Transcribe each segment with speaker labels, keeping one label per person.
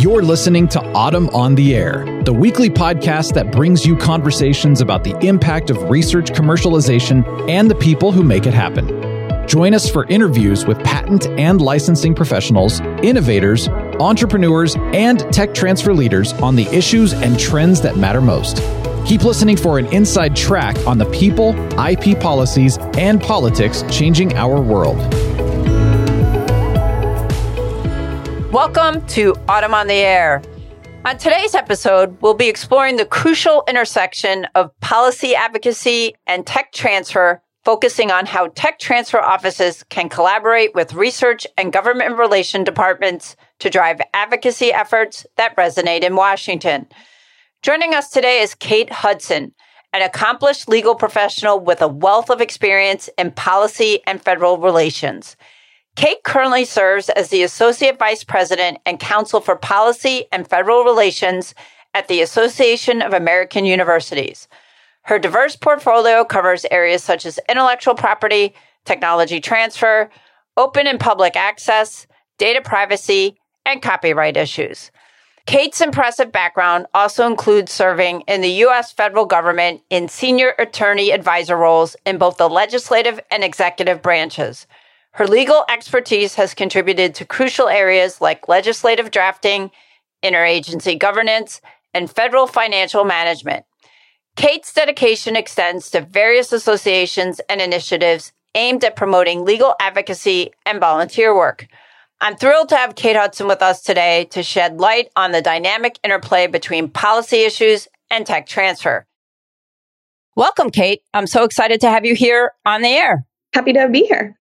Speaker 1: You're listening to AUTM on the Air, the weekly podcast that brings you conversations about the impact of research commercialization and the people who make it happen. Join us for interviews with patent and licensing professionals, innovators, entrepreneurs, and tech transfer leaders on the issues and trends that matter most. Keep listening for an inside track on the people, IP policies, and politics changing our world.
Speaker 2: Welcome to AUTM on the Air. On today's episode, we'll be exploring the crucial intersection of policy advocacy and tech transfer, focusing on how tech transfer offices can collaborate with research and government relation departments to drive advocacy efforts that resonate in Washington. Joining us today is Kate Hudson, an accomplished legal professional with a wealth of experience in policy and federal relations. Kate currently serves as the Associate Vice President and Counsel for Policy and Federal Relations at the Association of American Universities. Her diverse portfolio covers areas such as intellectual property, technology transfer, open and public access, data privacy, and copyright issues. Kate's impressive background also includes serving in the U.S. federal government in senior attorney advisor roles in both the legislative and executive branches. Her legal expertise has contributed to crucial areas like legislative drafting, interagency governance, and federal financial management. Kate's dedication extends to various associations and initiatives aimed at promoting legal advocacy and volunteer work. I'm thrilled to have Kate Hudson with us today to shed light on the dynamic interplay between policy issues and tech transfer. Welcome, Kate. I'm so excited to have you here on the air.
Speaker 3: Happy to be here.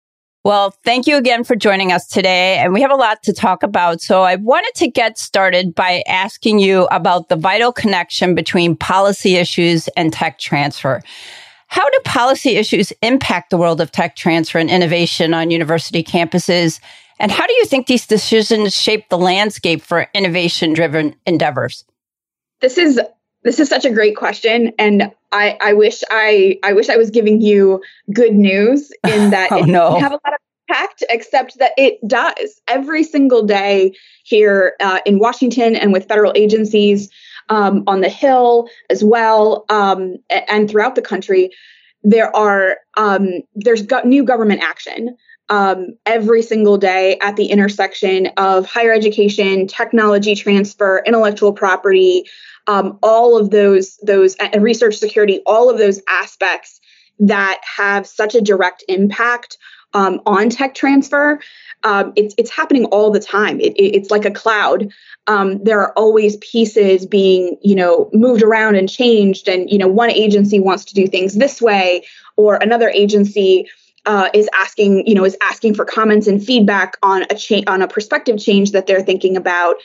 Speaker 2: Well, thank you again for joining us today. And we have a lot to talk about. So I wanted to get started by asking you about the vital connection between policy issues and tech transfer. How do policy issues impact the world of tech transfer and innovation on university campuses? And how do you think these decisions shape the landscape for innovation driven endeavors?
Speaker 3: This is this is such a great question and I, I wish I I wish I was giving you good news in that
Speaker 2: oh,
Speaker 3: it
Speaker 2: no.
Speaker 3: have a lot of impact, except that it does every single day here uh, in Washington and with federal agencies um, on the Hill as well, um, and throughout the country. There are um, there's got new government action um, every single day at the intersection of higher education, technology transfer, intellectual property, um, all of those those and research security, all of those aspects that have such a direct impact um, on tech transfer. Um, it's it's happening all the time. It, it, it's like a cloud. Um, there are always pieces being you know moved around and changed, and you know one agency wants to do things this way, or another agency. Uh, is asking, you know, is asking for comments and feedback on a change on a perspective change that they're thinking about.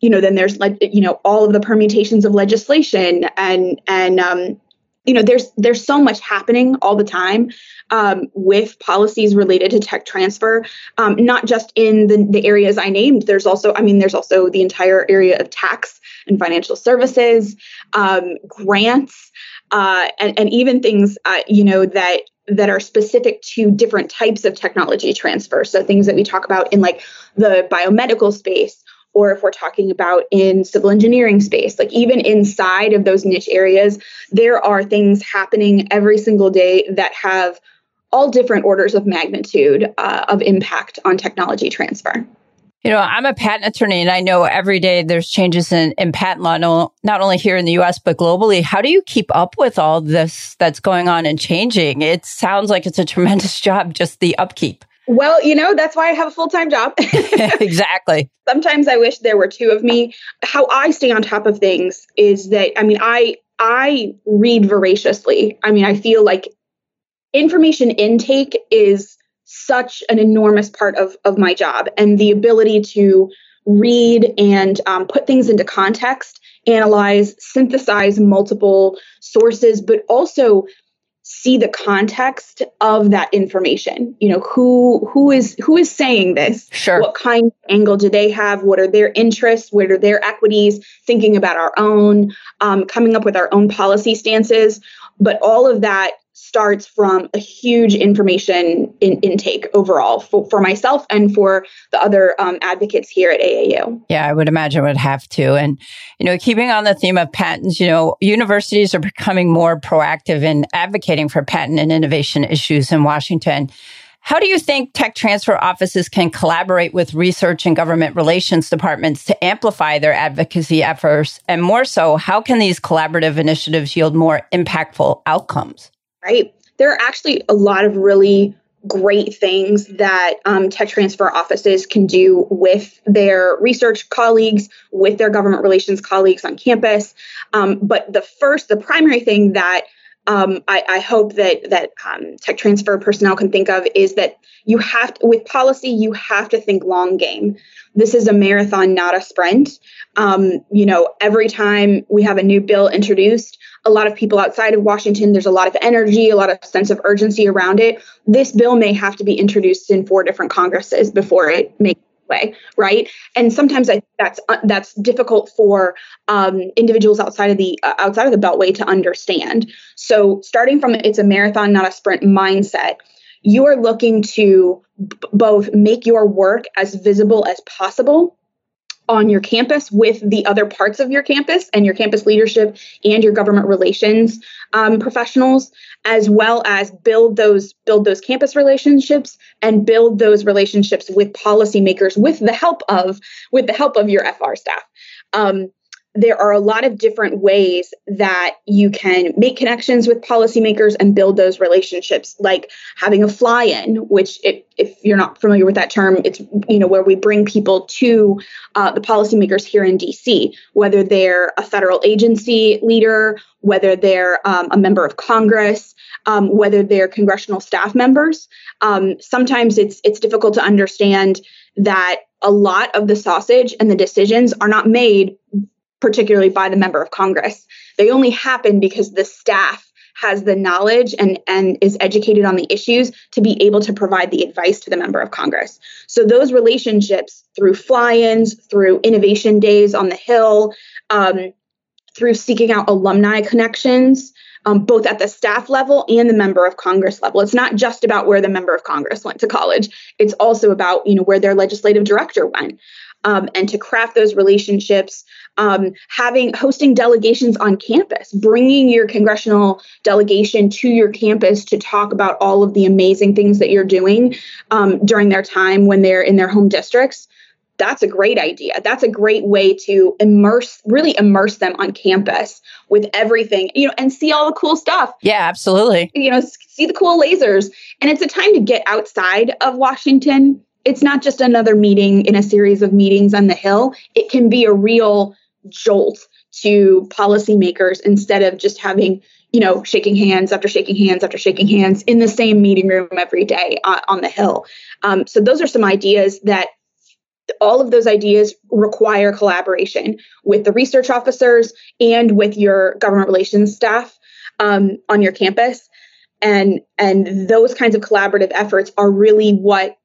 Speaker 3: You know, then there's like, you know, all of the permutations of legislation and, and, um, you know, there's, there's so much happening all the time um, with policies related to tech transfer, um, not just in the, the areas I named. There's also, I mean, there's also the entire area of tax and financial services, um, grants, uh, and, and even things, uh, you know, that that are specific to different types of technology transfer. So things that we talk about in like the biomedical space or if we're talking about in civil engineering space like even inside of those niche areas there are things happening every single day that have all different orders of magnitude uh, of impact on technology transfer
Speaker 2: you know, I'm a patent attorney and I know every day there's changes in, in patent law, no, not only here in the US, but globally. How do you keep up with all this that's going on and changing? It sounds like it's a tremendous job, just the upkeep.
Speaker 3: Well, you know, that's why I have a full time job.
Speaker 2: exactly.
Speaker 3: Sometimes I wish there were two of me. How I stay on top of things is that I mean, I I read voraciously. I mean, I feel like information intake is such an enormous part of of my job, and the ability to read and um, put things into context, analyze, synthesize multiple sources, but also see the context of that information. You know who who is who is saying this?
Speaker 2: Sure.
Speaker 3: What kind of angle do they have? What are their interests? What are their equities? Thinking about our own um, coming up with our own policy stances. But all of that starts from a huge information in, intake overall for, for myself and for the other um, advocates here at AAU.
Speaker 2: Yeah, I would imagine would have to. And, you know, keeping on the theme of patents, you know, universities are becoming more proactive in advocating for patent and innovation issues in Washington. How do you think tech transfer offices can collaborate with research and government relations departments to amplify their advocacy efforts? And more so, how can these collaborative initiatives yield more impactful outcomes?
Speaker 3: Right. There are actually a lot of really great things that um, tech transfer offices can do with their research colleagues, with their government relations colleagues on campus. Um, but the first, the primary thing that um, I, I, hope that that um, tech transfer personnel can think of is that you have to, with policy you have to think long game. This is a marathon, not a sprint. Um, you know, every time we have a new bill introduced, a lot of people outside of Washington, there's a lot of energy, a lot of sense of urgency around it. This bill may have to be introduced in four different Congresses before it makes way, right? And sometimes I that's uh, that's difficult for um, individuals outside of the uh, outside of the Beltway to understand. So starting from it's a marathon, not a sprint mindset. You are looking to b- both make your work as visible as possible on your campus with the other parts of your campus and your campus leadership and your government relations um, professionals as well as build those build those campus relationships and build those relationships with policymakers with the help of with the help of your fr staff. Um, there are a lot of different ways that you can make connections with policymakers and build those relationships like having a fly-in which if, if you're not familiar with that term it's you know where we bring people to uh, the policymakers here in dc whether they're a federal agency leader whether they're um, a member of congress um, whether they're congressional staff members. Um, sometimes it's it's difficult to understand that a lot of the sausage and the decisions are not made particularly by the member of Congress. They only happen because the staff has the knowledge and, and is educated on the issues to be able to provide the advice to the member of Congress. So those relationships through fly-ins, through innovation days on the Hill, um, through seeking out alumni connections, um, both at the staff level and the member of Congress level. It's not just about where the member of Congress went to college. It's also about you know where their legislative director went um, and to craft those relationships um, having hosting delegations on campus bringing your congressional delegation to your campus to talk about all of the amazing things that you're doing um, during their time when they're in their home districts that's a great idea. That's a great way to immerse, really immerse them on campus with everything, you know, and see all the cool stuff.
Speaker 2: Yeah, absolutely.
Speaker 3: You know, see the cool lasers. And it's a time to get outside of Washington it's not just another meeting in a series of meetings on the Hill. It can be a real jolt to policymakers instead of just having you know shaking hands after shaking hands after shaking hands in the same meeting room every day uh, on the hill. Um, so those are some ideas that all of those ideas require collaboration with the research officers and with your government relations staff um, on your campus. And and those kinds of collaborative efforts are really what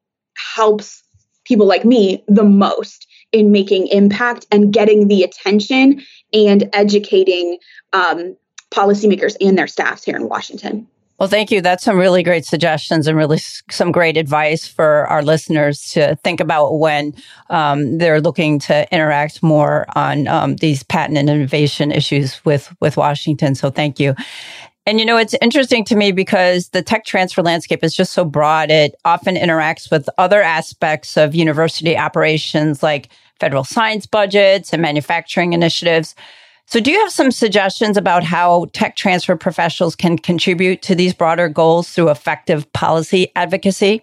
Speaker 3: helps people like me the most in making impact and getting the attention and educating um, policymakers and their staffs here in Washington.
Speaker 2: Well, thank you. That's some really great suggestions and really some great advice for our listeners to think about when um, they're looking to interact more on um, these patent and innovation issues with with Washington. So, thank you. And you know, it's interesting to me because the tech transfer landscape is just so broad. It often interacts with other aspects of university operations like federal science budgets and manufacturing initiatives. So do you have some suggestions about how tech transfer professionals can contribute to these broader goals through effective policy advocacy?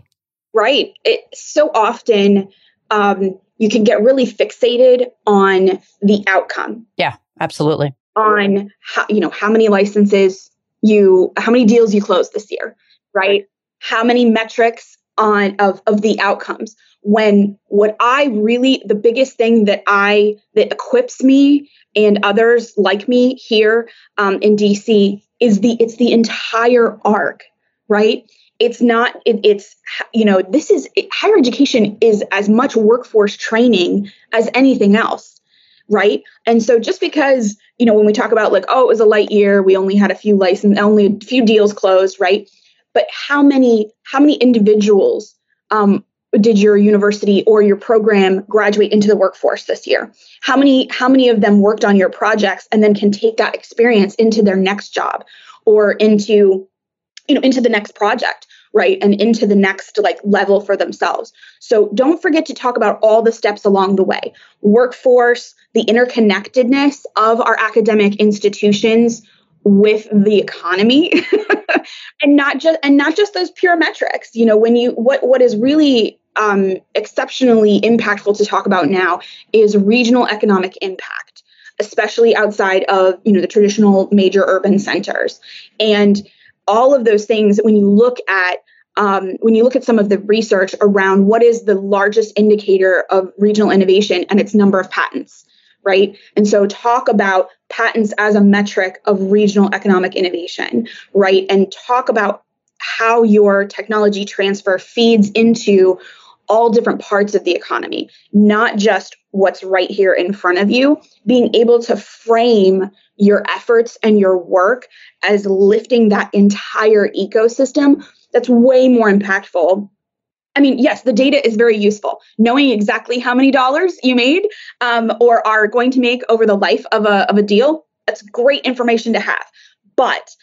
Speaker 3: Right. It so often um, you can get really fixated on the outcome.
Speaker 2: Yeah, absolutely.
Speaker 3: On how you know how many licenses you how many deals you closed this year, right? How many metrics on of of the outcomes when what I really the biggest thing that I that equips me and others like me here um, in DC is the it's the entire arc, right? It's not it, it's you know this is higher education is as much workforce training as anything else right? And so just because, you know, when we talk about like, oh, it was a light year, we only had a few license, only a few deals closed, right? But how many, how many individuals um, did your university or your program graduate into the workforce this year? How many, how many of them worked on your projects and then can take that experience into their next job or into, you know, into the next project? right and into the next like level for themselves so don't forget to talk about all the steps along the way workforce the interconnectedness of our academic institutions with the economy and not just and not just those pure metrics you know when you what what is really um, exceptionally impactful to talk about now is regional economic impact especially outside of you know the traditional major urban centers. And all of those things when you look at um, when you look at some of the research around what is the largest indicator of regional innovation and its number of patents right? And so talk about patents as a metric of regional economic innovation right and talk about how your technology transfer feeds into all different parts of the economy, not just what's right here in front of you, being able to frame your efforts and your work as lifting that entire ecosystem, that's way more impactful. I mean, yes, the data is very useful. Knowing exactly how many dollars you made um, or are going to make over the life of a, of a deal, that's great information to have. But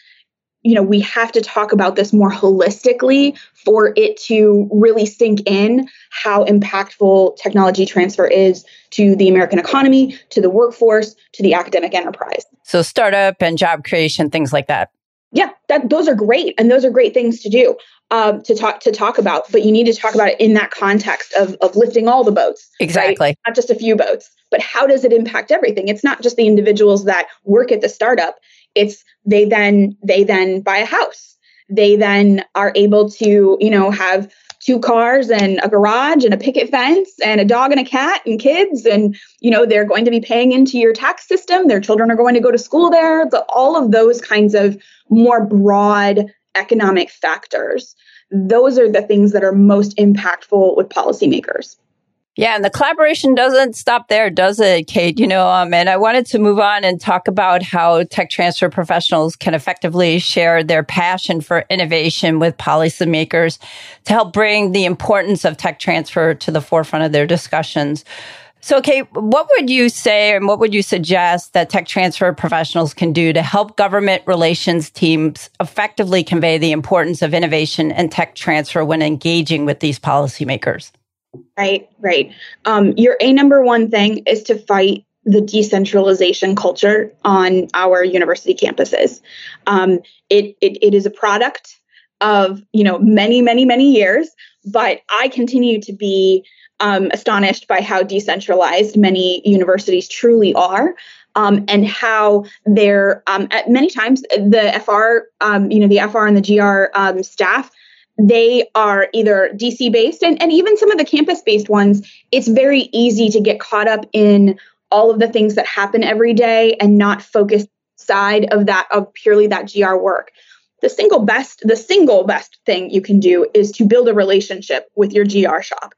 Speaker 3: you know, we have to talk about this more holistically for it to really sink in how impactful technology transfer is to the American economy, to the workforce, to the academic enterprise.
Speaker 2: So startup and job creation, things like that.
Speaker 3: Yeah, that those are great, and those are great things to do um, to talk to talk about. But you need to talk about it in that context of of lifting all the boats,
Speaker 2: exactly,
Speaker 3: right? not just a few boats. But how does it impact everything? It's not just the individuals that work at the startup it's they then they then buy a house they then are able to you know have two cars and a garage and a picket fence and a dog and a cat and kids and you know they're going to be paying into your tax system their children are going to go to school there the, all of those kinds of more broad economic factors those are the things that are most impactful with policymakers
Speaker 2: yeah, and the collaboration doesn't stop there, does it, Kate? You know, um, and I wanted to move on and talk about how tech transfer professionals can effectively share their passion for innovation with policymakers to help bring the importance of tech transfer to the forefront of their discussions. So, Kate, what would you say and what would you suggest that tech transfer professionals can do to help government relations teams effectively convey the importance of innovation and tech transfer when engaging with these policymakers?
Speaker 3: Right, right. Um, your a number one thing is to fight the decentralization culture on our university campuses. Um, it, it, it is a product of you know many many many years, but I continue to be um, astonished by how decentralized many universities truly are. Um, and how they're um, at many times the FR, um, you know, the FR and the GR um, staff they are either DC based and, and even some of the campus based ones, it's very easy to get caught up in all of the things that happen every day and not focus side of that of purely that GR work. The single best, the single best thing you can do is to build a relationship with your GR shop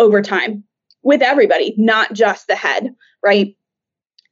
Speaker 3: over time with everybody, not just the head, right?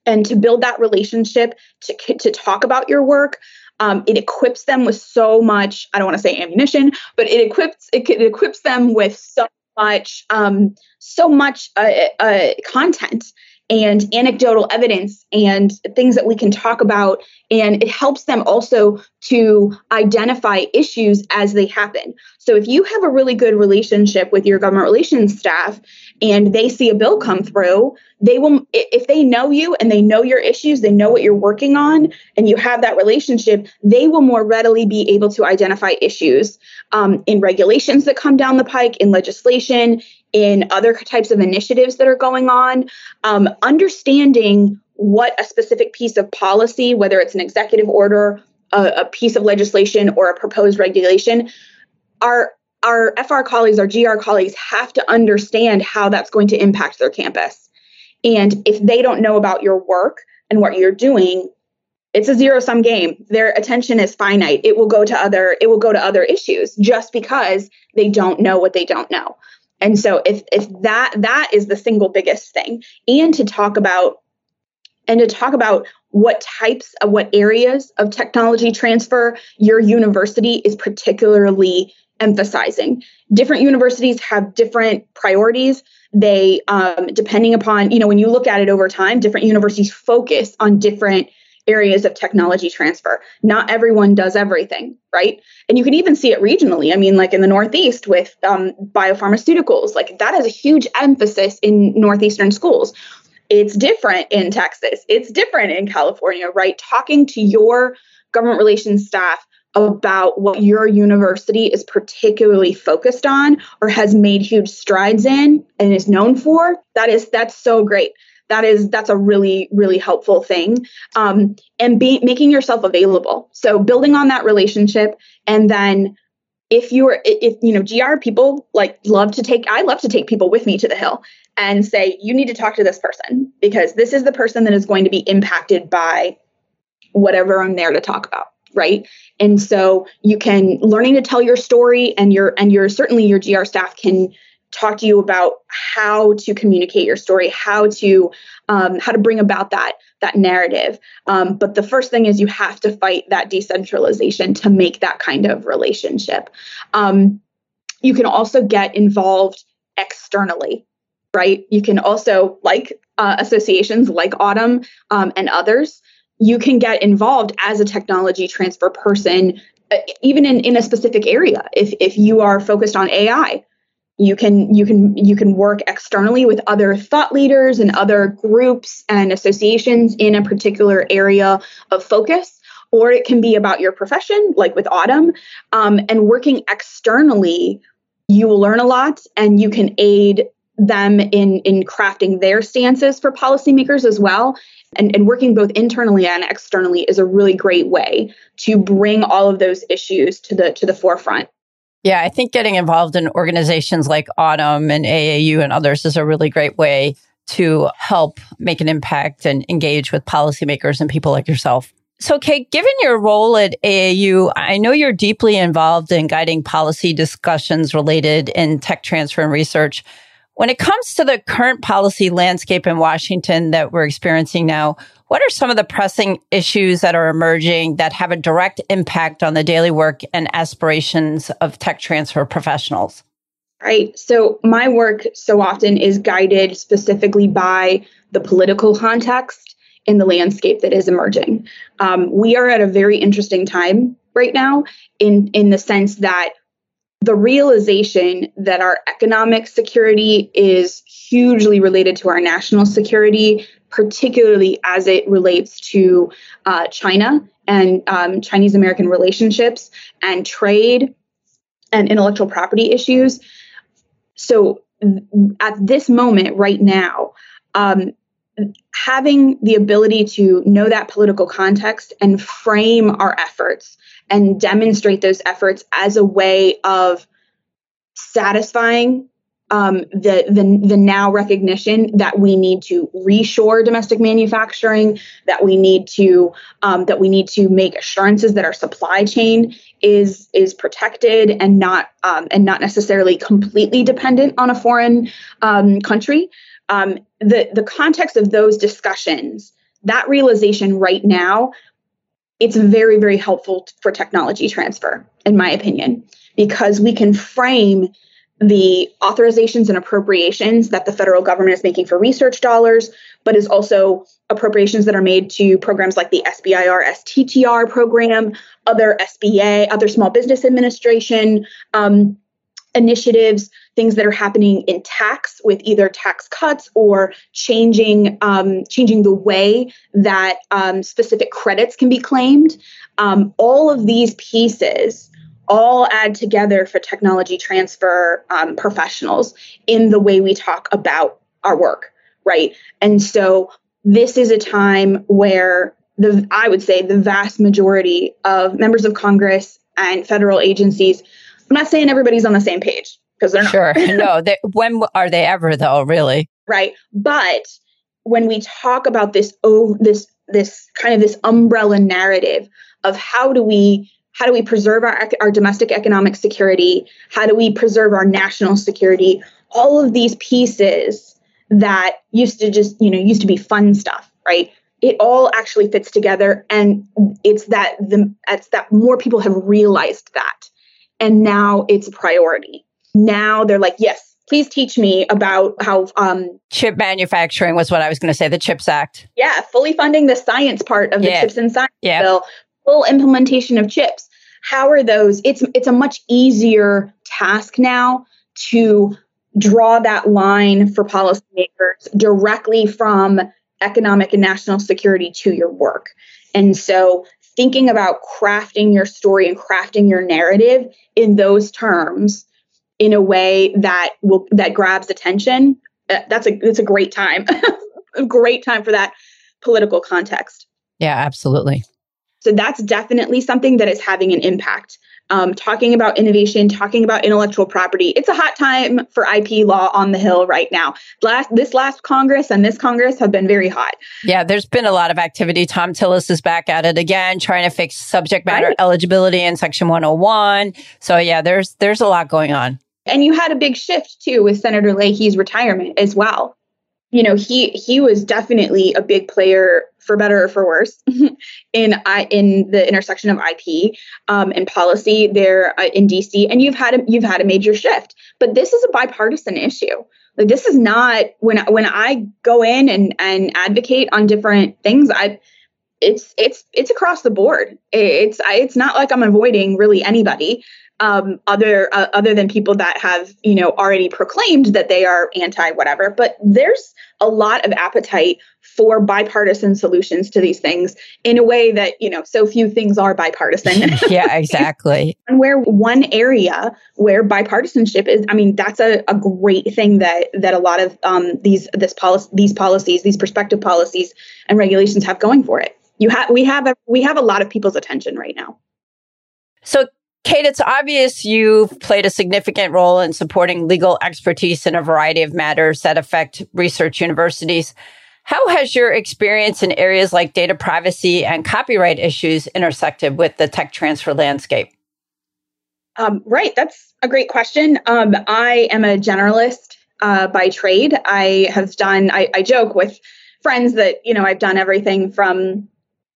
Speaker 3: And to build that relationship, to, to talk about your work, um, it equips them with so much i don't want to say ammunition but it equips it, it equips them with so much um, so much uh, uh, content and anecdotal evidence and things that we can talk about. And it helps them also to identify issues as they happen. So if you have a really good relationship with your government relations staff and they see a bill come through, they will, if they know you and they know your issues, they know what you're working on, and you have that relationship, they will more readily be able to identify issues um, in regulations that come down the pike, in legislation, in other types of initiatives that are going on, um, understanding what a specific piece of policy, whether it's an executive order, a, a piece of legislation, or a proposed regulation, our our FR colleagues, our GR colleagues have to understand how that's going to impact their campus. And if they don't know about your work and what you're doing, it's a zero sum game. Their attention is finite. It will go to other it will go to other issues just because they don't know what they don't know. And so if if that that is the single biggest thing and to talk about and to talk about what types of what areas of technology transfer your university is particularly emphasizing. Different universities have different priorities. They, um, depending upon, you know, when you look at it over time, different universities focus on different areas of technology transfer. Not everyone does everything, right? And you can even see it regionally. I mean, like in the Northeast with um, biopharmaceuticals, like that has a huge emphasis in Northeastern schools. It's different in Texas, it's different in California, right? Talking to your government relations staff about what your university is particularly focused on or has made huge strides in and is known for that is that's so great that is that's a really really helpful thing. Um, and be making yourself available. So building on that relationship and then if you're if you know gr people like love to take i love to take people with me to the hill and say you need to talk to this person because this is the person that is going to be impacted by whatever i'm there to talk about right? And so you can learning to tell your story and your and your certainly your gr staff can talk to you about how to communicate your story how to um, how to bring about that that narrative. Um, but the first thing is you have to fight that decentralization to make that kind of relationship. Um, you can also get involved externally right? You can also like uh, associations like AUTM um, and others you can get involved as a technology transfer person uh, even in, in a specific area. If, if you are focused on ai you can you can you can work externally with other thought leaders and other groups and associations in a particular area of focus or it can be about your profession like with AUTM. Um, and working externally you will learn a lot and you can aid them in in crafting their stances for policymakers as well. And, and working both internally and externally is a really great way to bring all of those issues to the to the forefront
Speaker 2: yeah, I think getting involved in organizations like AUTM and AAU and others is a really great way to help make an impact and engage with policymakers and people like yourself. So, Kate, given your role at AAU, I know you're deeply involved in guiding policy discussions related in tech transfer and research. When it comes to the current policy landscape in Washington that we're experiencing now, what are some of the pressing issues that are emerging that have a direct impact on the daily work and aspirations of tech transfer professionals?
Speaker 3: Right. So, my work so often is guided specifically by the political context in the landscape that is emerging. Um, we are at a very interesting time right now in, in the sense that the realization that our economic security is hugely related to our national security, particularly as it relates to uh, China and um, Chinese American relationships and trade and intellectual property issues. So, at this moment, right now, um, having the ability to know that political context and frame our efforts and demonstrate those efforts as a way of satisfying um, the, the the now recognition that we need to reshore domestic manufacturing, that we need to um, that we need to make assurances that our supply chain is is protected and not um, and not necessarily completely dependent on a foreign um, country. Um, the the context of those discussions, that realization right now it's very, very helpful for technology transfer, in my opinion, because we can frame the authorizations and appropriations that the federal government is making for research dollars, but is also appropriations that are made to programs like the SBIR STTR program, other SBA, other Small Business Administration um, initiatives, things that are happening in tax with either tax cuts or changing um, changing the way that um, specific credits can be claimed. Um, all of these pieces all add together for technology transfer um, professionals in the way we talk about our work, right? And so this is a time where the I would say the vast majority of members of Congress and federal agencies I'm not saying everybody's on the same page because they're not.
Speaker 2: Sure. no, they, when are they ever though, really?
Speaker 3: Right. But when we talk about this oh this this kind of this umbrella narrative of how do we how do we preserve our our domestic economic security? How do we preserve our national security? All of these pieces that used to just, you know, used to be fun stuff, right? it all actually fits together and it's that the it's that more people have realized that and now it's a priority now they're like yes please teach me about how um,
Speaker 2: chip manufacturing was what i was going to say the chips act
Speaker 3: yeah fully funding the science part of the yeah. chips and science yeah. bill full implementation of chips how are those it's it's a much easier task now to draw that line for policymakers directly from economic and national security to your work. And so thinking about crafting your story and crafting your narrative in those terms in a way that will that grabs attention uh, that's a it's a great time a great time for that political context.
Speaker 2: Yeah absolutely.
Speaker 3: So that's definitely something that is having an impact um, talking about innovation, talking about intellectual property. It's a hot time for IP law on the Hill right now. Last this last Congress and this Congress have been very hot.
Speaker 2: Yeah, there's been a lot of activity. Thom Tillis is back at it again, trying to fix subject matter right. eligibility in Section 101. So yeah, there's there's a lot going on.
Speaker 3: And you had a big shift too with Senator Leahy's retirement as well you know he he was definitely a big player for better or for worse in I in the intersection of IP um, and policy there uh, in DC and you've had a, you've had a major shift. But this is a bipartisan issue. Like this is not when when I go in and and advocate on different things I it's it's it's across the board. It's it's not like I'm avoiding really anybody um, other uh, other than people that have you know already proclaimed that they are anti whatever. But there's a lot of appetite for bipartisan solutions to these things in a way that you know so few things are bipartisan.
Speaker 2: yeah, exactly.
Speaker 3: and where one area where bipartisanship is, I mean, that's a, a great thing that that a lot of um, these this policy these policies these prospective policies and regulations have going for it. You have we have a, we have a lot of people's attention right now.
Speaker 2: So Kate, it's obvious you've played a significant role in supporting legal expertise in a variety of matters that affect research universities. How has your experience in areas like data privacy and copyright issues intersected with the tech transfer landscape?
Speaker 3: Um, right, that's a great question. Um, I am a generalist uh, by trade. I have done, I, I joke with friends that, you know, I've done everything from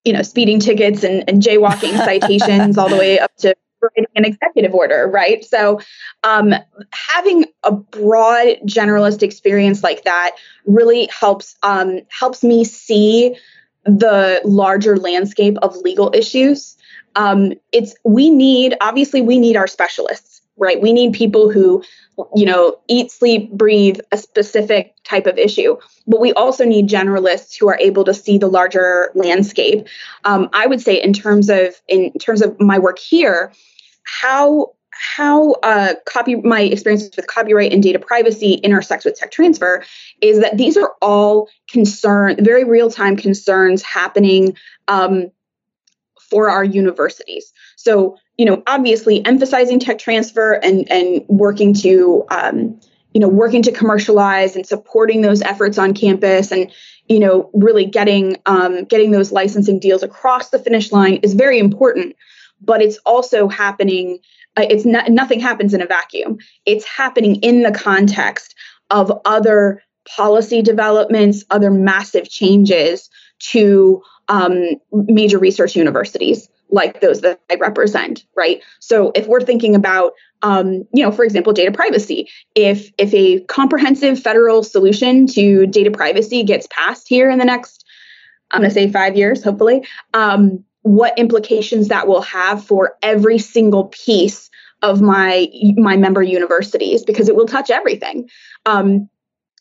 Speaker 3: you know, speeding tickets and, and jaywalking citations all the way up to writing an executive order, right? So, um, having a broad generalist experience like that really helps um, helps me see the larger landscape of legal issues. Um, it's we need obviously we need our specialists, right? We need people who you know eat, sleep, breathe a specific type of issue, but we also need generalists who are able to see the larger landscape. Um, I would say in terms of in terms of my work here how how uh, copy my experiences with copyright and data privacy intersects with tech transfer is that these are all concern very real time concerns happening um, for our universities. So you know obviously emphasizing tech transfer and and working to um, you know working to commercialize and supporting those efforts on campus and you know really getting um, getting those licensing deals across the finish line is very important but it's also happening uh, it's not nothing happens in a vacuum it's happening in the context of other policy developments other massive changes to um, major research universities like those that I represent, right? So if we're thinking about, um, you know, for example, data privacy, if if a comprehensive federal solution to data privacy gets passed here in the next, I'm going to say five years, hopefully, um, what implications that will have for every single piece of my my member universities because it will touch everything. Um,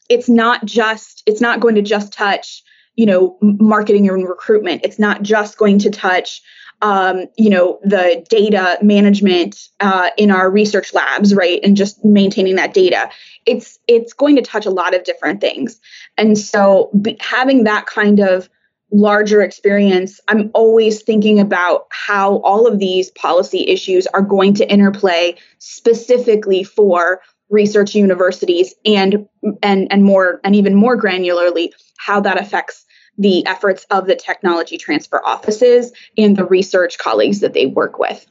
Speaker 3: it's not just it's not going to just touch you know marketing and recruitment. It's not just going to touch um, you know the data management uh, in our research labs right and just maintaining that data. It's it's going to touch a lot of different things. And so having that kind of larger experience, I'm always thinking about how all of these policy issues are going to interplay specifically for research universities and and and more and even more granularly how that affects the efforts of the technology transfer offices and the research colleagues that they work with.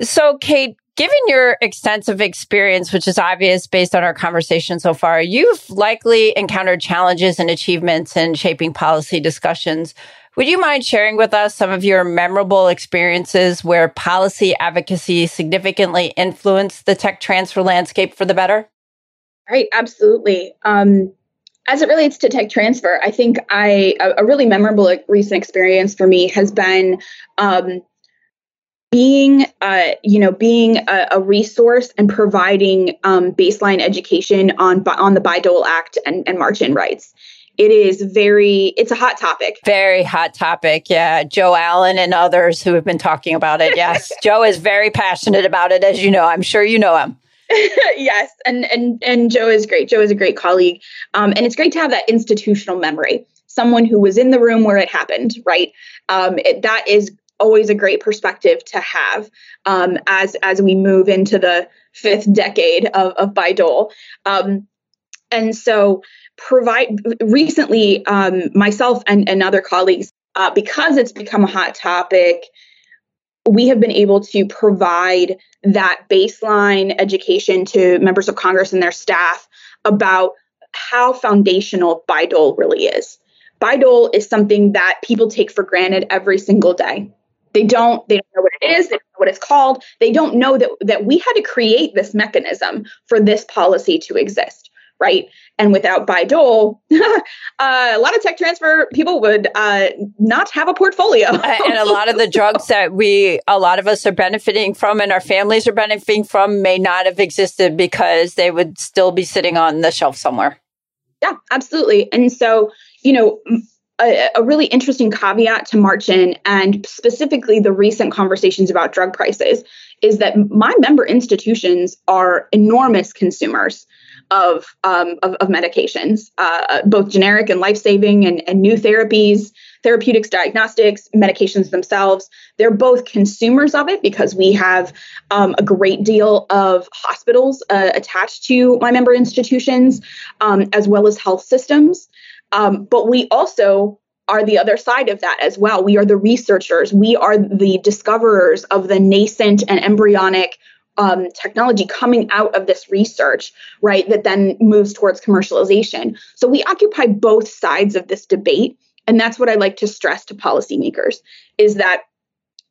Speaker 2: So Kate, Given your extensive experience, which is obvious based on our conversation so far, you've likely encountered challenges and achievements in shaping policy discussions. Would you mind sharing with us some of your memorable experiences where policy advocacy significantly influenced the tech transfer landscape for the better?
Speaker 3: Right, absolutely. Um, as it relates to tech transfer, I think I a, a really memorable recent experience for me has been um, being uh, you know being a, a, resource and providing um, baseline education on on the Bayh-Dole Act and, and march-in rights. It is very it's a hot topic.
Speaker 2: Very hot topic. Yeah, Joe Allen and others who have been talking about it. Yes, Joe is very passionate about it, as you know. I'm sure you know him.
Speaker 3: yes, and and and Joe is great. Joe is a great colleague, um, and it's great to have that institutional memory. Someone who was in the room where it happened, right? Um, it, that is always a great perspective to have um, as as we move into the fifth decade of, of Bayh-Dole. Um, and so provide recently um, myself and, and other colleagues uh, because it's become a hot topic we have been able to provide that baseline education to members of congress and their staff about how foundational Bayh-Dole really is Bayh-Dole is something that people take for granted every single day they don't they don't know what it is, they don't know what it's called. They don't know that that we had to create this mechanism for this policy to exist, right? And without Bayh-Dole, uh, a lot of tech transfer people would uh, not have a portfolio.
Speaker 2: and a lot of the drugs that we, a lot of us are benefiting from and our families are benefiting from may not have existed because they would still be sitting on the shelf somewhere.
Speaker 3: Yeah, absolutely. And so, you know, a, a, really interesting caveat to march-in and specifically the recent conversations about drug prices is that my member institutions are enormous consumers of um, of, of, medications, uh, both generic and life-saving and, and new therapies, therapeutics, diagnostics, medications themselves. They're both consumers of it because we have um, a great deal of hospitals uh, attached to my member institutions, um, as well as health systems. Um, but we also are the other side of that as well. We are the researchers, we are the discoverers of the nascent and embryonic um, technology coming out of this research, right, that then moves towards commercialization. So we occupy both sides of this debate. And that's what I like to stress to policymakers is that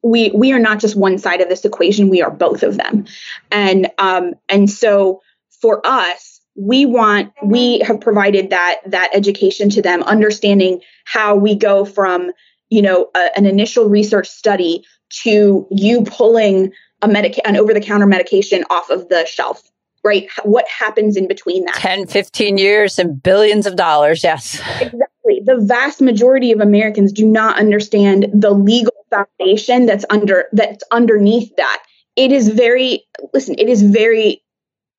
Speaker 3: we we are not just one side of this equation, we are both of them. And um, and so for us, we want we have provided that that education to them understanding how we go from you know a, an initial research study to you pulling a medic an over the counter medication off of the shelf right? What happens in between that?
Speaker 2: 10 15 years and billions of dollars yes.
Speaker 3: Exactly. The vast majority of americans do not understand the legal foundation that's under that's underneath that. It is very listen it is very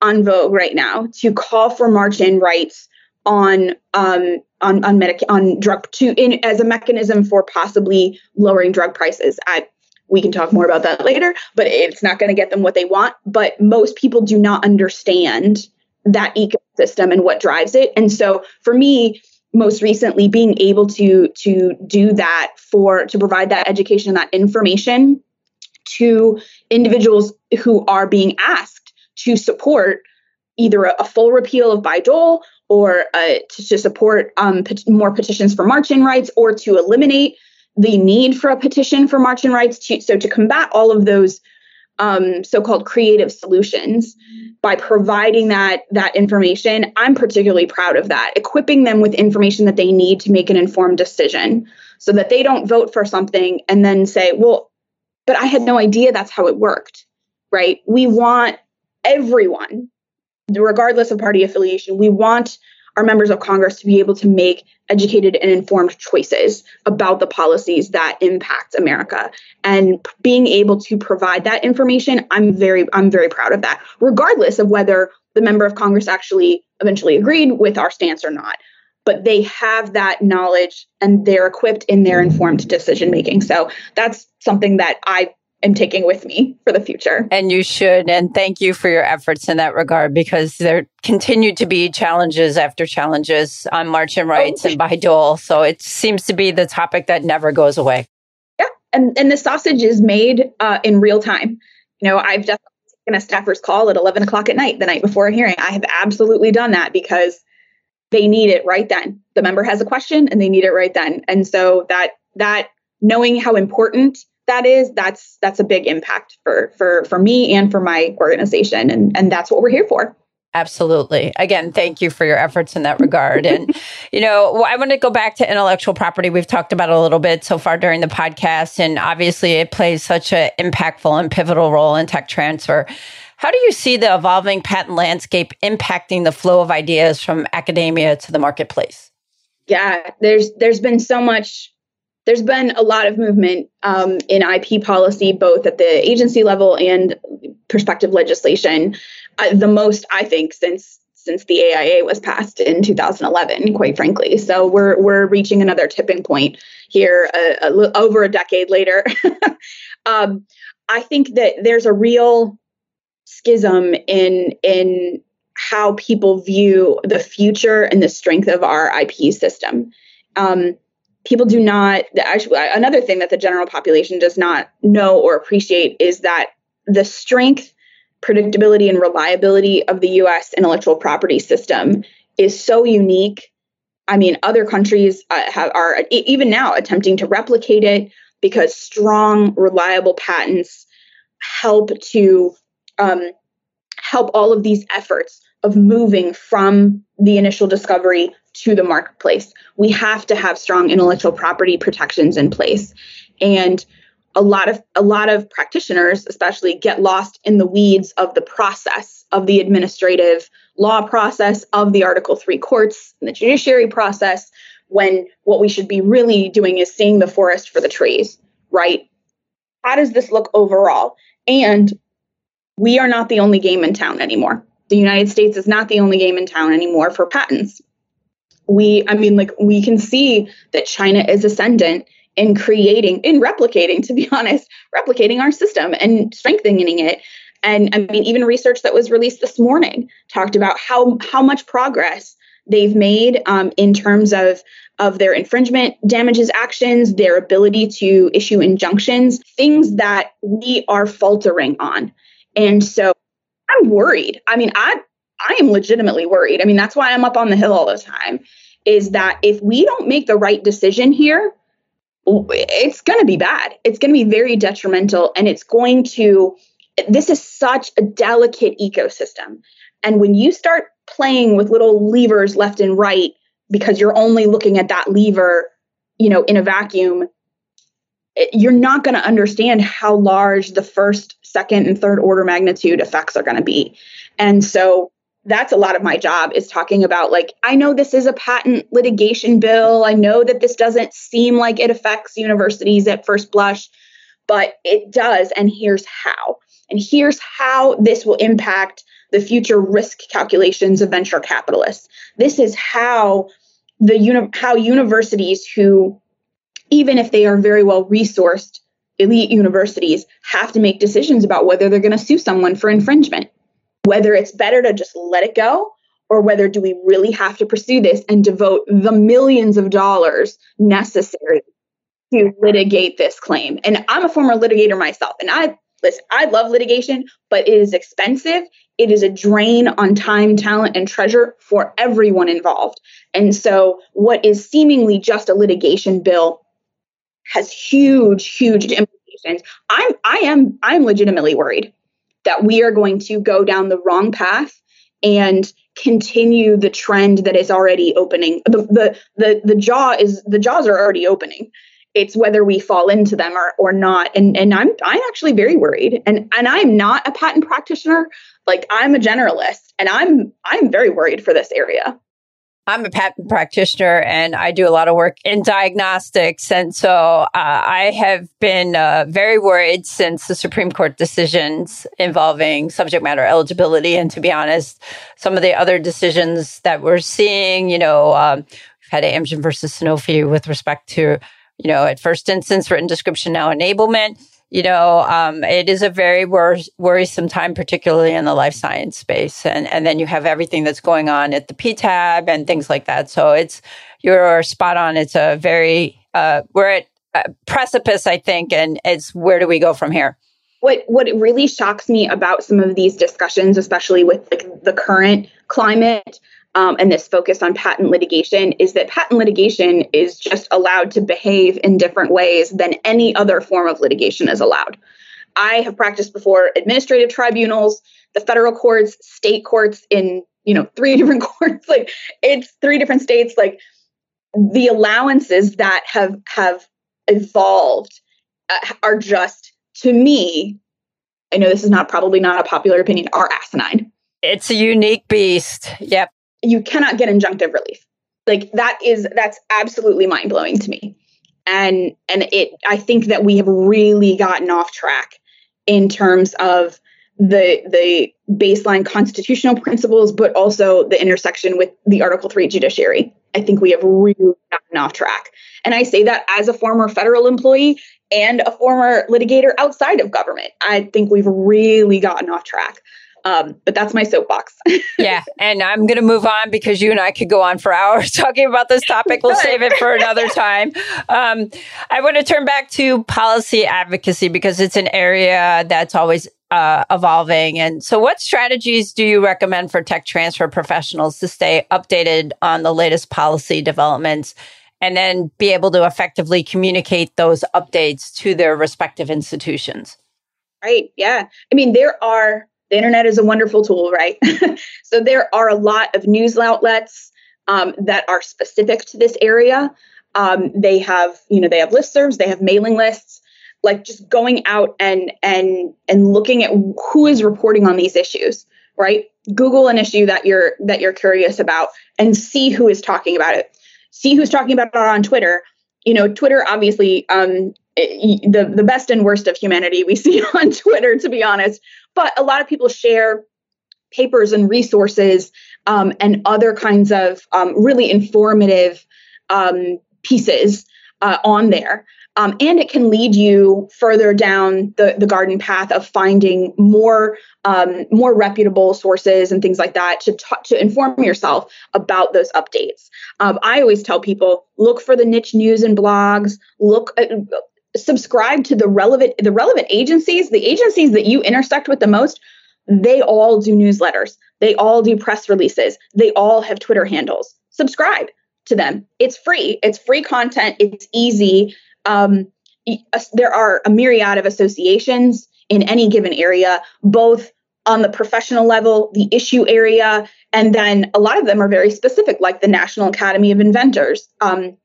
Speaker 3: on vogue right now to call for march-in rights on um, on on medic on drug to in as a mechanism for possibly lowering drug prices. I we can talk more about that later, but it's not going to get them what they want. But most people do not understand that ecosystem and what drives it. And so for me, most recently being able to to do that for to provide that education and that information to individuals who are being asked to support either a, a full repeal of Bayh-Dole or uh, to, to, support um, pet- more petitions for march-in rights or to eliminate the need for a petition for march-in rights. To, so to combat all of those um, so-called creative solutions by providing that that information, I'm particularly proud of that. Equipping them with information that they need to make an informed decision, so that they don't vote for something and then say, "Well, but I had no idea that's how it worked." Right? We want everyone, regardless of party affiliation, we want our members of Congress to be able to make educated and informed choices about the policies that impact America. And being able to provide that information, I'm very, I'm very proud of that, regardless of whether the member of Congress actually eventually agreed with our stance or not. But they have that knowledge and they're equipped in their informed decision making. So that's something that I am taking with me for the future.
Speaker 2: And you should. And thank you for your efforts in that regard because there continue to be challenges after challenges on march-in rights oh. and Bayh-Dole. So it seems to be the topic that never goes away.
Speaker 3: Yeah. And, and the sausage is made uh, in real time. You know, I've definitely taken a staffer's call at 11 o'clock at night the night before a hearing. I have absolutely done that because they need it right then. The member has a question and they need it right then. And so that that knowing how important that is, that's that's a big impact for for for me and for my organization. And and that's what we're here for.
Speaker 2: Absolutely. Again, thank you for your efforts in that regard. And, you know, I want to go back to intellectual property. We've talked about a little bit so far during the podcast, and obviously it plays such an impactful and pivotal role in tech transfer. How do you see the evolving patent landscape impacting the flow of ideas from academia to the marketplace?
Speaker 3: Yeah, there's there's been so much there's been a lot of movement um, in IP policy, both at the agency level and prospective legislation uh, the most I think since since the AIA was passed in 2011, quite frankly. So we're we're reaching another tipping point here, uh, a, a, over a decade later. um, I think that there's a real schism in in how people view the future and the strength of our IP system. Um, people do not actually another thing that the general population does not know or appreciate is that the strength predictability and reliability of the US intellectual property system is so unique. I mean, other countries uh, have, are even now attempting to replicate it because strong, reliable patents help to um, help all of these efforts of moving from the initial discovery to the marketplace. We have to have strong intellectual property protections in place. And a lot of a lot of practitioners especially get lost in the weeds of the process of the administrative law process of the article 3 courts and the judiciary process when what we should be really doing is seeing the forest for the trees right how does this look overall and we are not the only game in town anymore the united states is not the only game in town anymore for patents we i mean like we can see that china is ascendant in creating, in replicating, to be honest, replicating our system and strengthening it. And I mean, even research that was released this morning talked about how how much progress they've made um, in terms of of their infringement damages actions, their ability to issue injunctions, things that we are faltering on. And so I'm worried. I mean, I I am legitimately worried. I mean, that's why I'm up on the hill all the time. Is that if we don't make the right decision here, it's going to be bad. It's going to be very detrimental and it's going to this is such a delicate ecosystem. And when you start playing with little levers left and right because you're only looking at that lever, you know, in a vacuum, eh, you're not going to understand how large the first, second, and third order magnitude effects are going to be. And so that's a lot of my job is talking about like i know this is a patent litigation bill. I know that this doesn't seem like it affects universities at first blush but it does and here's how. And here's how this will impact the future risk calculations of venture capitalists. This is how the uni- how universities who even if they are very well resourced elite universities have to make decisions about whether they're going to sue someone for infringement whether it's better to just let it go or whether do we really have to pursue this and devote the millions of dollars necessary to litigate this claim. And I'm a former litigator myself and I listen, I love litigation, but it is expensive. It is a drain on time, talent, and treasure for everyone involved. And so, what is seemingly just a litigation bill has huge, huge implications. I'm, I am, I'm legitimately worried that we are going to go down the wrong path and continue the trend that is already opening. The the the, the jaw is the jaws are already opening. It's whether we fall into them or, or not. And and i'm i'm actually very worried. And and i'm not a patent practitioner. Like i'm a generalist and i'm i'm very worried for this area
Speaker 2: I'm a patent practitioner and I do a lot of work in diagnostics. And so uh, I have been uh, very worried since the Supreme Court decisions involving subject matter eligibility. And to be honest, some of the other decisions that we're seeing, you know, um, we've had Amgen versus Sanofi with respect to, you know, at first instance, written description, now enablement you know, um, it is a very wor- worrisome time, particularly in the life science space. And, and then you have everything that's going on at the PTAB and things like that. So it's, you're spot on. It's a very, uh, we're at a precipice, I think, and it's where do we go from here?
Speaker 3: what what really shocks me about some of these discussions, especially with like the current climate um, and this focus on patent litigation, is that patent litigation is just allowed to behave in different ways than any other form of litigation is allowed. I have practiced before administrative tribunals, the federal courts, state courts in you know three different courts. Like it's three different states. Like the allowances that have have evolved uh, are just to me i know this is not probably not a popular opinion are asinine
Speaker 2: it's a unique beast yep
Speaker 3: you cannot get injunctive relief like that is that's absolutely mind-blowing to me and and it i think that we have really gotten off track in terms of the the baseline constitutional principles but also the intersection with the article 3 judiciary i think we have really gotten off track and i say that as a former federal employee and a former litigator outside of government. I think we've really gotten off track. Um, but that's my soapbox.
Speaker 2: yeah. And I'm going to move on because you and I could go on for hours talking about this topic. We'll save it for another time. Um, I want to turn back to policy advocacy because it's an area that's always uh, evolving. And so, what strategies do you recommend for tech transfer professionals to stay updated on the latest policy developments and then be able to effectively communicate those updates to their respective institutions.
Speaker 3: Right. Yeah. I mean, there are, the internet is a wonderful tool, right? so there are a lot of news outlets um, that are specific to this area. Um, they have, you know, they have listservs, they have mailing lists, like just going out and and and looking at who is reporting on these issues, right? Google an issue that you're that you're curious about and see who is talking about it see who's talking about it on Twitter. You know, Twitter obviously um, the the best and worst of humanity we see on Twitter, to be honest. But a lot of people share papers and resources um, and other kinds of um, really informative um, pieces uh, on there. Um, and it can lead you further down the, the garden path of finding more um, more reputable sources and things like that to to inform yourself about those updates. Um, I always tell people look for the niche news and blogs. Look. At, uh, subscribe to the relevant the relevant agencies the agencies that you intersect with the most they all do newsletters. They all do press releases. They all have twitter handles. Subscribe to them. It's free. It's free content. It's easy. Um, there are a myriad of associations in any given area, both on the professional level, the issue area, and then a lot of them are very specific, like the National Academy of Inventors. Um,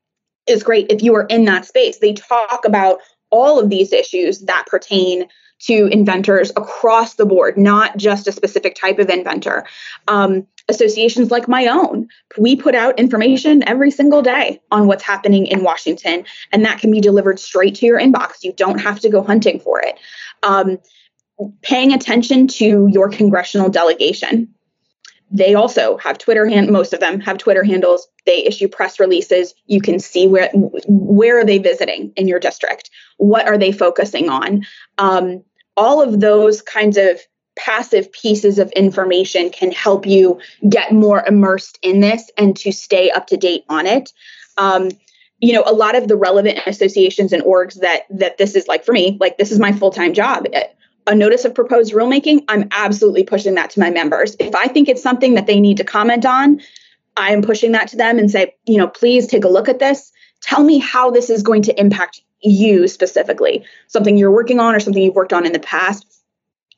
Speaker 3: is great if you are in that space. They talk about all of these issues that pertain to inventors across the board, not just a specific type of inventor. Um, associations like my own, we put out information every single day on what's happening in Washington, and that can be delivered straight to your inbox. You don't have to go hunting for it. Um, paying attention to your congressional delegation. They also have Twitter hand. Most of them have Twitter handles. They issue press releases. You can see where where are they visiting in your district. What are they focusing on? Um, all of those kinds of passive pieces of information can help you get more immersed in this and to stay up to date on it. Um, you know, a lot of the relevant associations and orgs that that this is like for me, like this is my full time job. A notice of proposed rulemaking, I'm absolutely pushing that to my members. If I think it's something that they need to comment on, I am pushing that to them and say, you know, please take a look at this. Tell me how this is going to impact you specifically, something you're working on or something you've worked on in the past.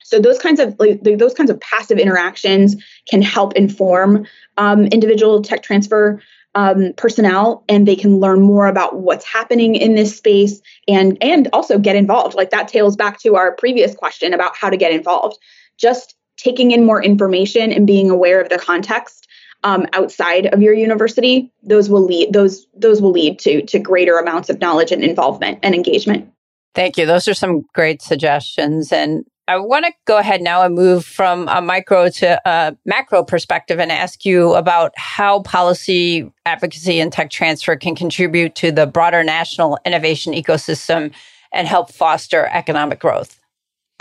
Speaker 3: So those kinds of like, those kinds of passive interactions can help inform um, individual tech transfer um, personnel, and they can learn more about what's happening in this space, and and also get involved. Like that tails back to our previous question about how to get involved. Just taking in more information and being aware of the context um, outside of your university, those will lead those those will lead to to greater amounts of knowledge and involvement and engagement.
Speaker 2: Thank you. Those are some great suggestions. And I want to go ahead now and move from a micro to a macro perspective and ask you about how policy advocacy and tech transfer can contribute to the broader national innovation ecosystem and help foster economic growth.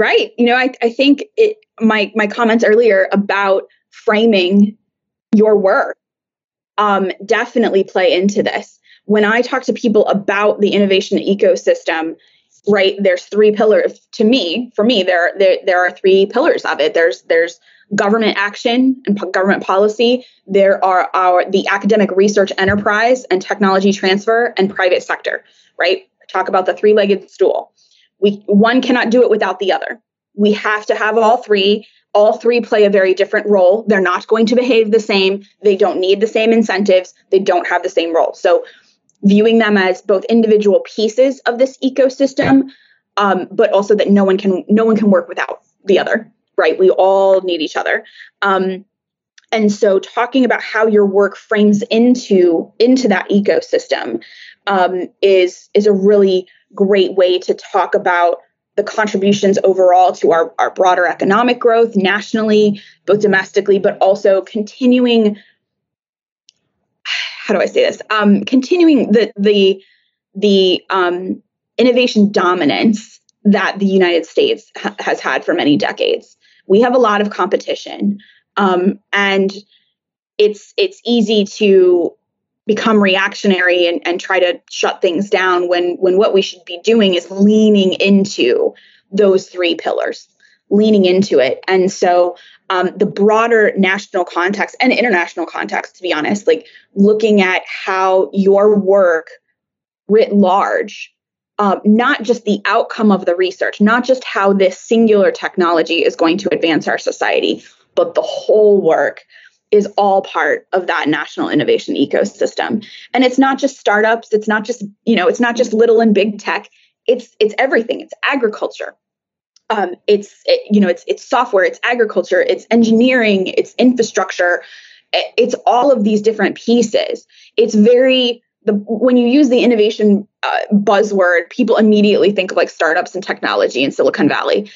Speaker 3: Right. You know, I, I think it, my my comments earlier about framing your work um, definitely play into this. When I talk to people about the innovation ecosystem, right there's three pillars. To me for me there there, there are three pillars of it. There's there's government action and government policy. There are our the academic research enterprise and technology transfer and private sector right? Talk about the three-legged stool. We one cannot do it without the other. We have to have all three. All three play a very different role. They're not going to behave the same. They don't need the same incentives. They don't have the same role. So viewing them as both individual pieces of this ecosystem, um, but also that no one can no one can work without the other. Right? We all need each other. Um, and so, talking about how your work frames into into that ecosystem um, is is a really great way to talk about the contributions overall to our, our broader economic growth nationally, both domestically, but also continuing how do I say this? Um, continuing the the the um, innovation dominance that the United States ha- has had for many decades. We have a lot of competition, um, and it's it's easy to become reactionary and, and try to shut things down when when what we should be doing is leaning into those three pillars leaning into it and so um, the broader national context and international context, to be honest, like looking at how your work writ large, um, not just the outcome of the research, not just how this singular technology is going to advance our society, but the whole work is all part of that national innovation ecosystem. And it's not just startups, it's not just, you know, it's not just little and big tech. It's it's everything. It's agriculture, um, it's it, you know it's it's software it's agriculture it's engineering it's infrastructure it's all of these different pieces it's very the when you use the innovation uh, buzzword people immediately think of like startups and technology in silicon valley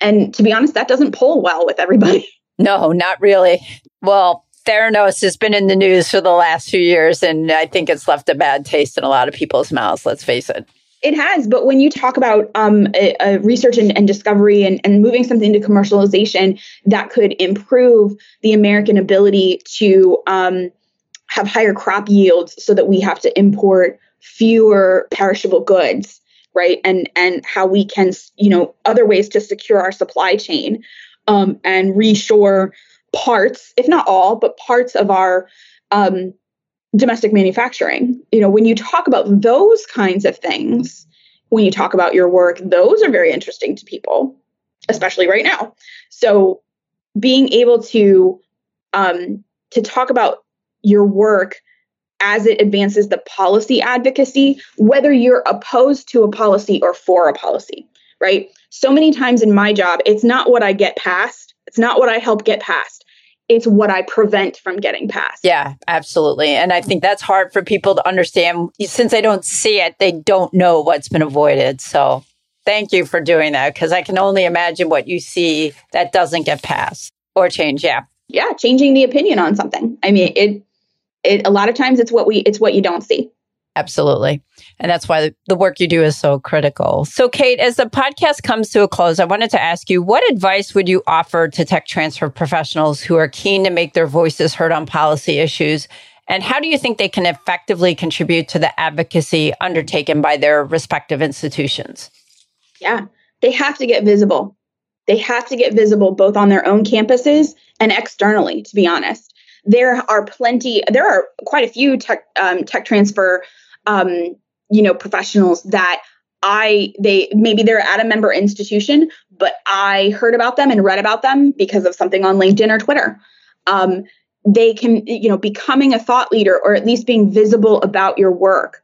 Speaker 3: and to be honest that doesn't pull well with everybody
Speaker 2: no not really well Theranos has been in the news for the last few years, and I think it's left a bad taste in a lot of people's mouths. Let's face it.
Speaker 3: It has, but when you talk about um, a, a research and, and discovery and, and, moving something to commercialization that could improve the American ability to um, have higher crop yields so that we have to import fewer perishable goods, right? And and how we can, you know, other ways to secure our supply chain um, and reshore parts, if not all, but parts of our um, domestic manufacturing. You know, when you talk about those kinds of things, when you talk about your work, those are very interesting to people, especially right now. So being able to um, to talk about your work as it advances the policy advocacy, whether you're opposed to a policy or for a policy, right? So many times in my job, it's not what I get passed, it's not what I help get passed it's what I prevent from getting passed.
Speaker 2: Yeah, absolutely. And I think that's hard for people to understand. Since they don't see it, they don't know what's been avoided. So thank you for doing that because I can only imagine what you see that doesn't get passed or change. Yeah.
Speaker 3: Yeah, changing the opinion on something. I mean, it it a lot of times it's what we it's what you don't see.
Speaker 2: Absolutely. And that's why the work you do is so critical. So, Kate, as the podcast comes to a close, I wanted to ask you what advice would you offer to tech transfer professionals who are keen to make their voices heard on policy issues? And how do you think they can effectively contribute to the advocacy undertaken by their respective institutions?
Speaker 3: Yeah, they have to get visible. They have to get visible both on their own campuses and externally, to be honest. There are plenty, there are quite a few tech, um, tech transfer um, you know, professionals that I they maybe they're at a member institution, but I heard about them and read about them because of something on LinkedIn or Twitter. Um, they can, you know, becoming a thought leader or at least being visible about your work.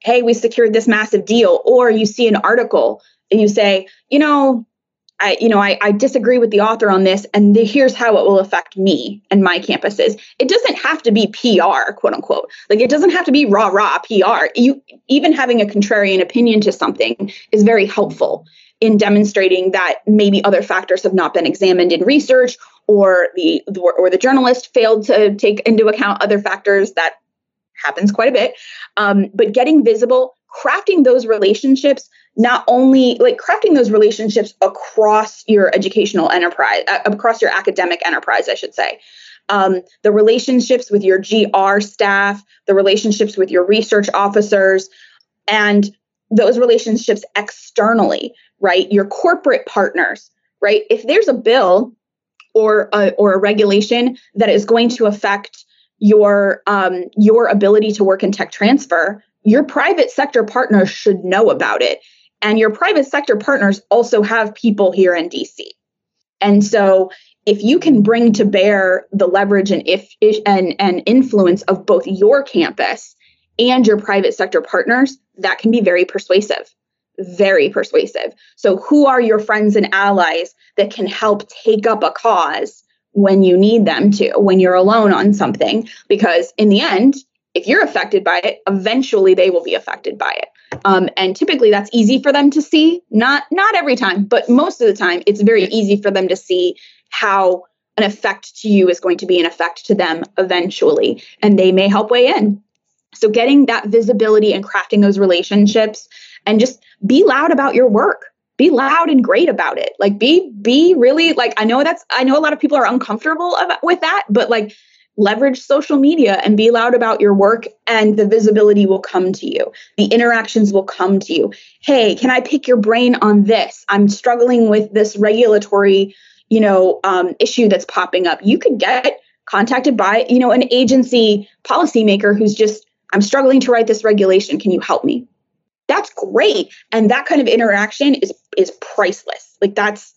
Speaker 3: Hey, we secured this massive deal, or you see an article and you say, you know, I, you know, I, I disagree with the author on this, and the, here's how it will affect me and my campuses. It doesn't have to be PR, quote unquote. Like it doesn't have to be rah rah PR. You even having a contrarian opinion to something is very helpful in demonstrating that maybe other factors have not been examined in research, or the or the journalist failed to take into account other factors. That happens quite a bit. Um, but getting visible, crafting those relationships not only like crafting those relationships across your educational enterprise, uh, across your academic enterprise, I should say. Um, the relationships with your GR staff, the relationships with your research officers, and those relationships externally, right? Your corporate partners, right? If there's a bill or a, or a regulation that is going to affect your um, your ability to work in tech transfer, your private sector partners should know about it. And your private sector partners also have people here in DC. And so if you can bring to bear the leverage and if and, and influence of both your campus and your private sector partners, that can be very persuasive. Very persuasive. So, who are your friends and allies that can help take up a cause when you need them to, when you're alone on something? Because in the end, if you're affected by it, eventually they will be affected by it. Um, and typically that's easy for them to see. Not not every time, but most of the time, it's very easy for them to see how an effect to you is going to be an effect to them eventually, and they may help weigh in. So getting that visibility and crafting those relationships, and just be loud about your work be loud and great about it like be be really like i know that's i know a lot of people are uncomfortable about, with that but like leverage social media and be loud about your work and the visibility will come to you. The interactions will come to you. Hey can i pick your brain on this? I'm struggling with this regulatory you know um, issue that's popping up. You could get contacted by you know an agency policymaker who's just i'm struggling to write this regulation. Can you help me? That's great. And that kind of interaction is is priceless. Like that's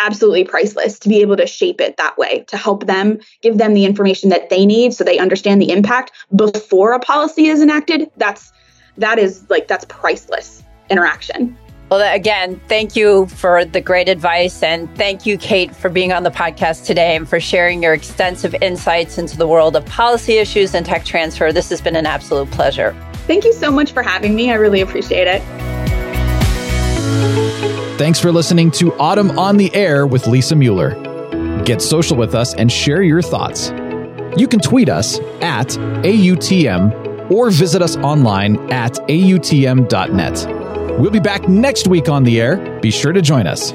Speaker 3: absolutely priceless to be able to shape it that way to help them give them the information that they need so they understand the impact before a policy is enacted. That's that is like that's priceless interaction.
Speaker 2: Well again thank you for the great advice and thank you kate for being on the podcast today and for sharing your extensive insights into the world of policy issues and tech transfer. This has been an absolute pleasure.
Speaker 3: Thank you so much for having me. I really appreciate it
Speaker 1: Thanks for listening to AUTM on the Air with Lisa Mueller. Get social with us and share your thoughts. You can tweet us at AUTM or visit us online at AUTM.net. We'll be back next week on the air. Be sure to join us.